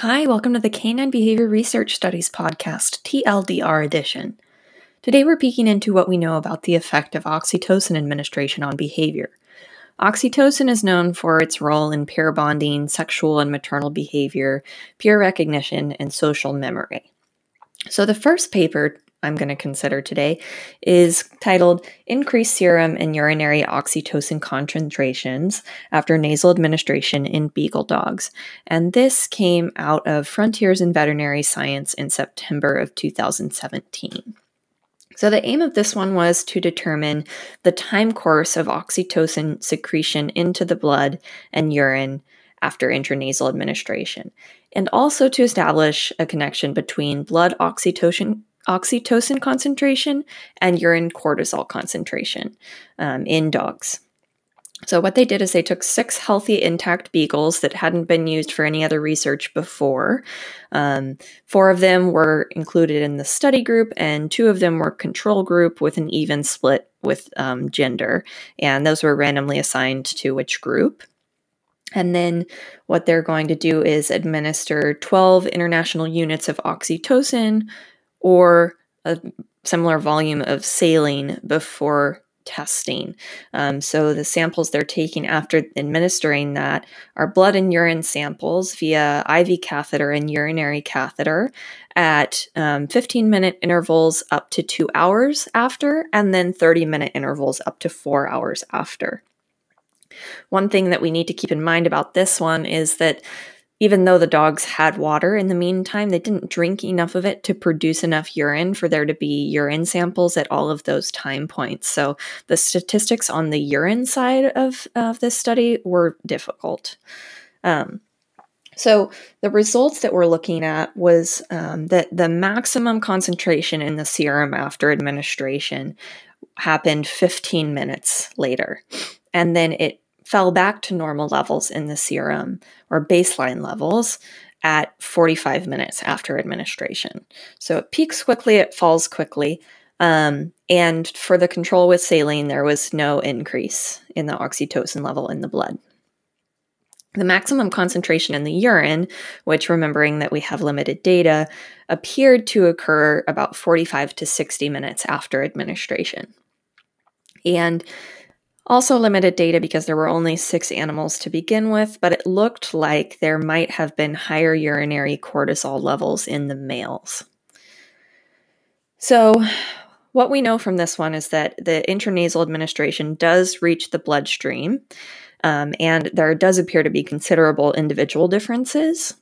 Hi, welcome to the Canine Behavior Research Studies podcast, TLDR edition. Today we're peeking into what we know about the effect of oxytocin administration on behavior. Oxytocin is known for its role in pair bonding, sexual and maternal behavior, peer recognition, and social memory. So, the first paper I'm going to consider today is titled Increased Serum and Urinary Oxytocin Concentrations After Nasal Administration in Beagle Dogs. And this came out of Frontiers in Veterinary Science in September of 2017. So, the aim of this one was to determine the time course of oxytocin secretion into the blood and urine after intranasal administration, and also to establish a connection between blood oxytocin oxytocin concentration and urine cortisol concentration um, in dogs. So, what they did is they took six healthy, intact beagles that hadn't been used for any other research before. Um, four of them were included in the study group, and two of them were control group with an even split with um, gender. And those were randomly assigned to which group. And then what they're going to do is administer 12 international units of oxytocin or a similar volume of saline before testing. Um, so the samples they're taking after administering that are blood and urine samples via IV catheter and urinary catheter at um, 15 minute intervals up to two hours after, and then 30 minute intervals up to four hours after. One thing that we need to keep in mind about this one is that even though the dogs had water in the meantime, they didn't drink enough of it to produce enough urine for there to be urine samples at all of those time points. So the statistics on the urine side of, of this study were difficult. Um, so the results that we're looking at was um, that the maximum concentration in the serum after administration happened 15 minutes later. And then it fell back to normal levels in the serum or baseline levels at 45 minutes after administration. So it peaks quickly, it falls quickly. Um, and for the control with saline, there was no increase in the oxytocin level in the blood. The maximum concentration in the urine, which remembering that we have limited data, appeared to occur about 45 to 60 minutes after administration. And also, limited data because there were only six animals to begin with, but it looked like there might have been higher urinary cortisol levels in the males. So, what we know from this one is that the intranasal administration does reach the bloodstream, um, and there does appear to be considerable individual differences.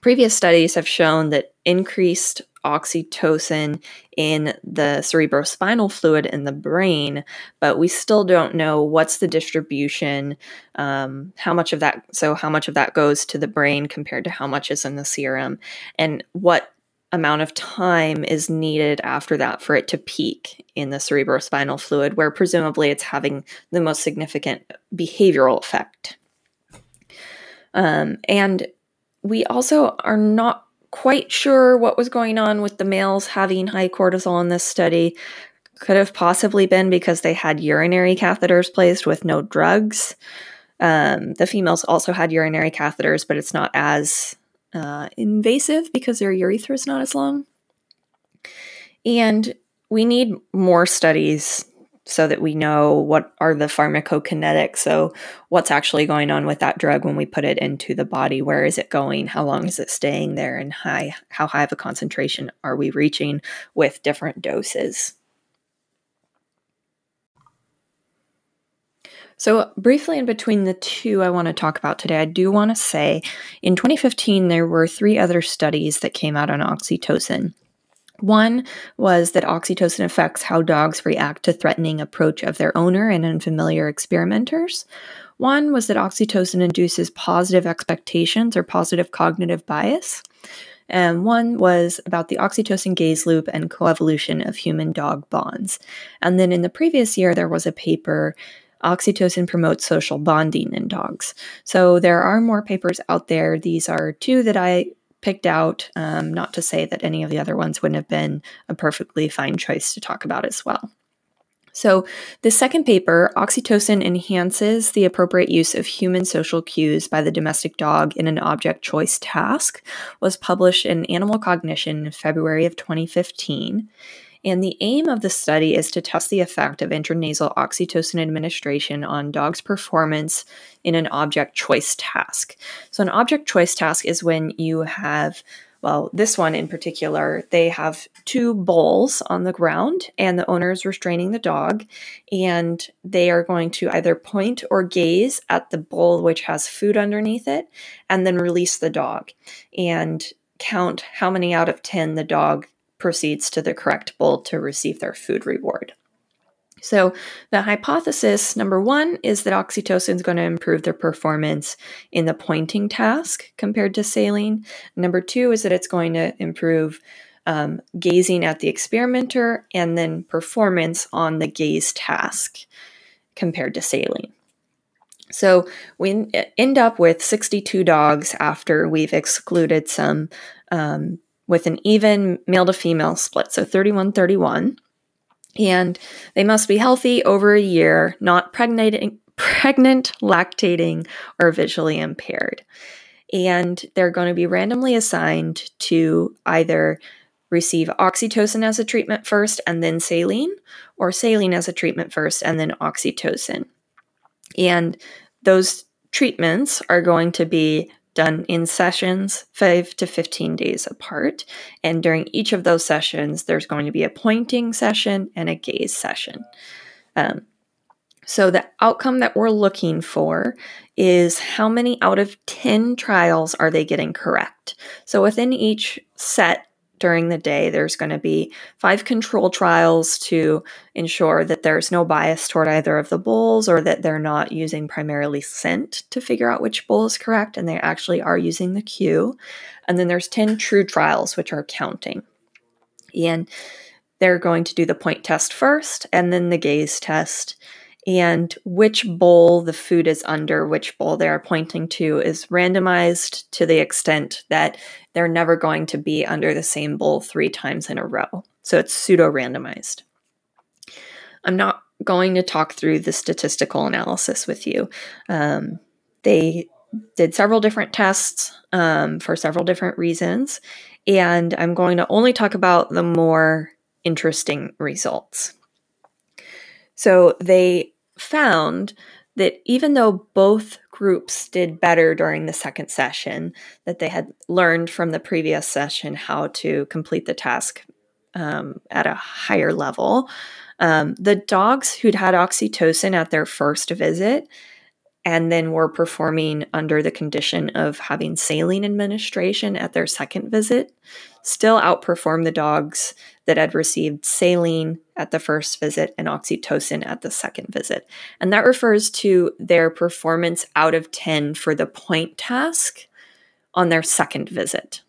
Previous studies have shown that increased oxytocin in the cerebrospinal fluid in the brain, but we still don't know what's the distribution, um, how much of that, so how much of that goes to the brain compared to how much is in the serum, and what amount of time is needed after that for it to peak in the cerebrospinal fluid, where presumably it's having the most significant behavioral effect. Um, and we also are not quite sure what was going on with the males having high cortisol in this study. Could have possibly been because they had urinary catheters placed with no drugs. Um, the females also had urinary catheters, but it's not as uh, invasive because their urethra is not as long. And we need more studies so that we know what are the pharmacokinetics. So, what's actually going on with that drug when we put it into the body? Where is it going? How long is it staying there? And high, how high of a concentration are we reaching with different doses? So, briefly in between the two I want to talk about today, I do want to say in 2015, there were three other studies that came out on oxytocin. One was that oxytocin affects how dogs react to threatening approach of their owner and unfamiliar experimenters. One was that oxytocin induces positive expectations or positive cognitive bias. And one was about the oxytocin gaze loop and coevolution of human dog bonds. And then in the previous year, there was a paper Oxytocin promotes social bonding in dogs. So there are more papers out there. These are two that I picked out. Um, not to say that any of the other ones wouldn't have been a perfectly fine choice to talk about as well. So, the second paper, Oxytocin Enhances the Appropriate Use of Human Social Cues by the Domestic Dog in an Object Choice Task, was published in Animal Cognition in February of 2015. And the aim of the study is to test the effect of intranasal oxytocin administration on dogs' performance in an object choice task. So, an object choice task is when you have well, this one in particular, they have two bowls on the ground, and the owner is restraining the dog, and they are going to either point or gaze at the bowl which has food underneath it, and then release the dog and count how many out of 10 the dog proceeds to the correct bowl to receive their food reward. So, the hypothesis number one is that oxytocin is going to improve their performance in the pointing task compared to saline. Number two is that it's going to improve um, gazing at the experimenter and then performance on the gaze task compared to saline. So, we end up with 62 dogs after we've excluded some um, with an even male to female split, so 31 31 and they must be healthy over a year, not pregnant, pregnant, lactating, or visually impaired. And they're going to be randomly assigned to either receive oxytocin as a treatment first and then saline, or saline as a treatment first and then oxytocin. And those treatments are going to be done in sessions, 5 to 15 days apart. And during each of those sessions, there's going to be a pointing session and a gaze session. Um, so, the outcome that we're looking for is how many out of 10 trials are they getting correct? So, within each set during the day. There's going to be five control trials to ensure that there's no bias toward either of the bulls or that they're not using primarily scent to figure out which bull is correct and they actually are using the cue. And then there's 10 true trials, which are counting. And they're going to do the point test first and then the gaze test and which bowl the food is under, which bowl they are pointing to, is randomized to the extent that they're never going to be under the same bowl three times in a row. So it's pseudo randomized. I'm not going to talk through the statistical analysis with you. Um, they did several different tests um, for several different reasons, and I'm going to only talk about the more interesting results. So they found that even though both groups did better during the second session, that they had learned from the previous session how to complete the task um, at a higher level, um, the dogs who'd had oxytocin at their first visit and then were performing under the condition of having saline administration at their second visit still outperformed the dogs that had received saline at the first visit and oxytocin at the second visit. And that refers to their performance out of 10 for the point task on their second visit.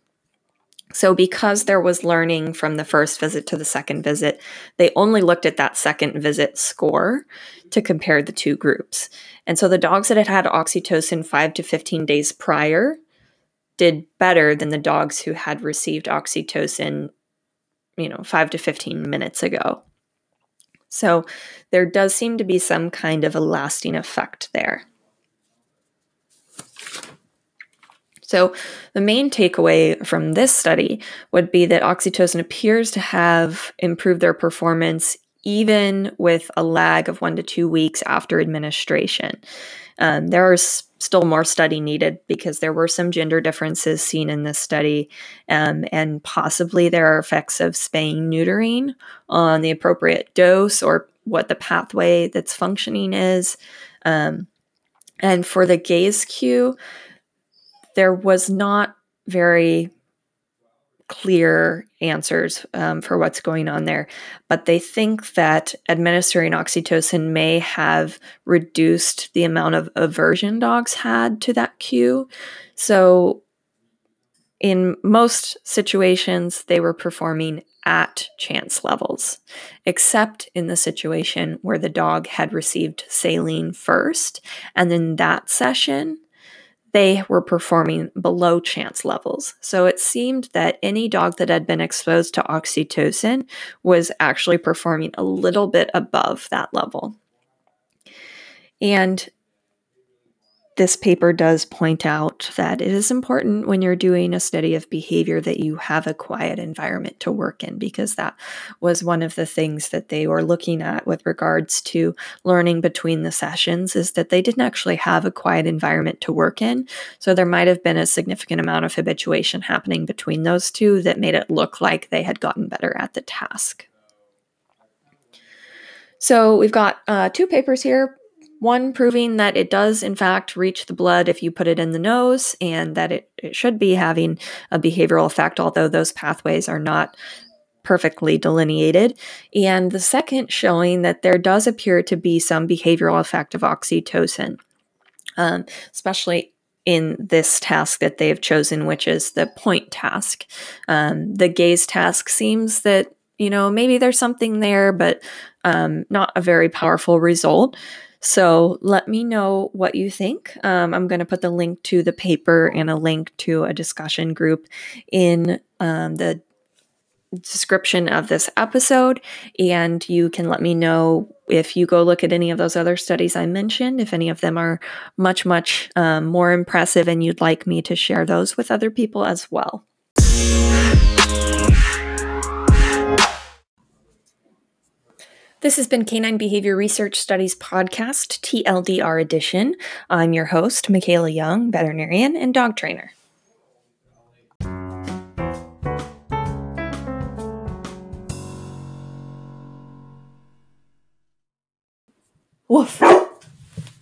So, because there was learning from the first visit to the second visit, they only looked at that second visit score to compare the two groups. And so, the dogs that had had oxytocin 5 to 15 days prior did better than the dogs who had received oxytocin, you know, 5 to 15 minutes ago. So, there does seem to be some kind of a lasting effect there. So, the main takeaway from this study would be that oxytocin appears to have improved their performance even with a lag of one to two weeks after administration. Um, there is still more study needed because there were some gender differences seen in this study, um, and possibly there are effects of spaying neutering on the appropriate dose or what the pathway that's functioning is. Um, and for the gaze cue, there was not very clear answers um, for what's going on there, but they think that administering oxytocin may have reduced the amount of aversion dogs had to that cue. So, in most situations, they were performing at chance levels, except in the situation where the dog had received saline first. And in that session, they were performing below chance levels. So it seemed that any dog that had been exposed to oxytocin was actually performing a little bit above that level. And this paper does point out that it is important when you're doing a study of behavior that you have a quiet environment to work in because that was one of the things that they were looking at with regards to learning between the sessions is that they didn't actually have a quiet environment to work in. So there might have been a significant amount of habituation happening between those two that made it look like they had gotten better at the task. So we've got uh, two papers here one proving that it does, in fact, reach the blood if you put it in the nose, and that it, it should be having a behavioral effect, although those pathways are not perfectly delineated. And the second showing that there does appear to be some behavioral effect of oxytocin, um, especially in this task that they have chosen, which is the point task. Um, the gaze task seems that, you know, maybe there's something there, but um, not a very powerful result. So let me know what you think. Um, I'm going to put the link to the paper and a link to a discussion group in um, the description of this episode. And you can let me know if you go look at any of those other studies I mentioned, if any of them are much, much um, more impressive and you'd like me to share those with other people as well. This has been Canine Behavior Research Studies Podcast, TLDR edition. I'm your host, Micaela Young, veterinarian and dog trainer. Woof.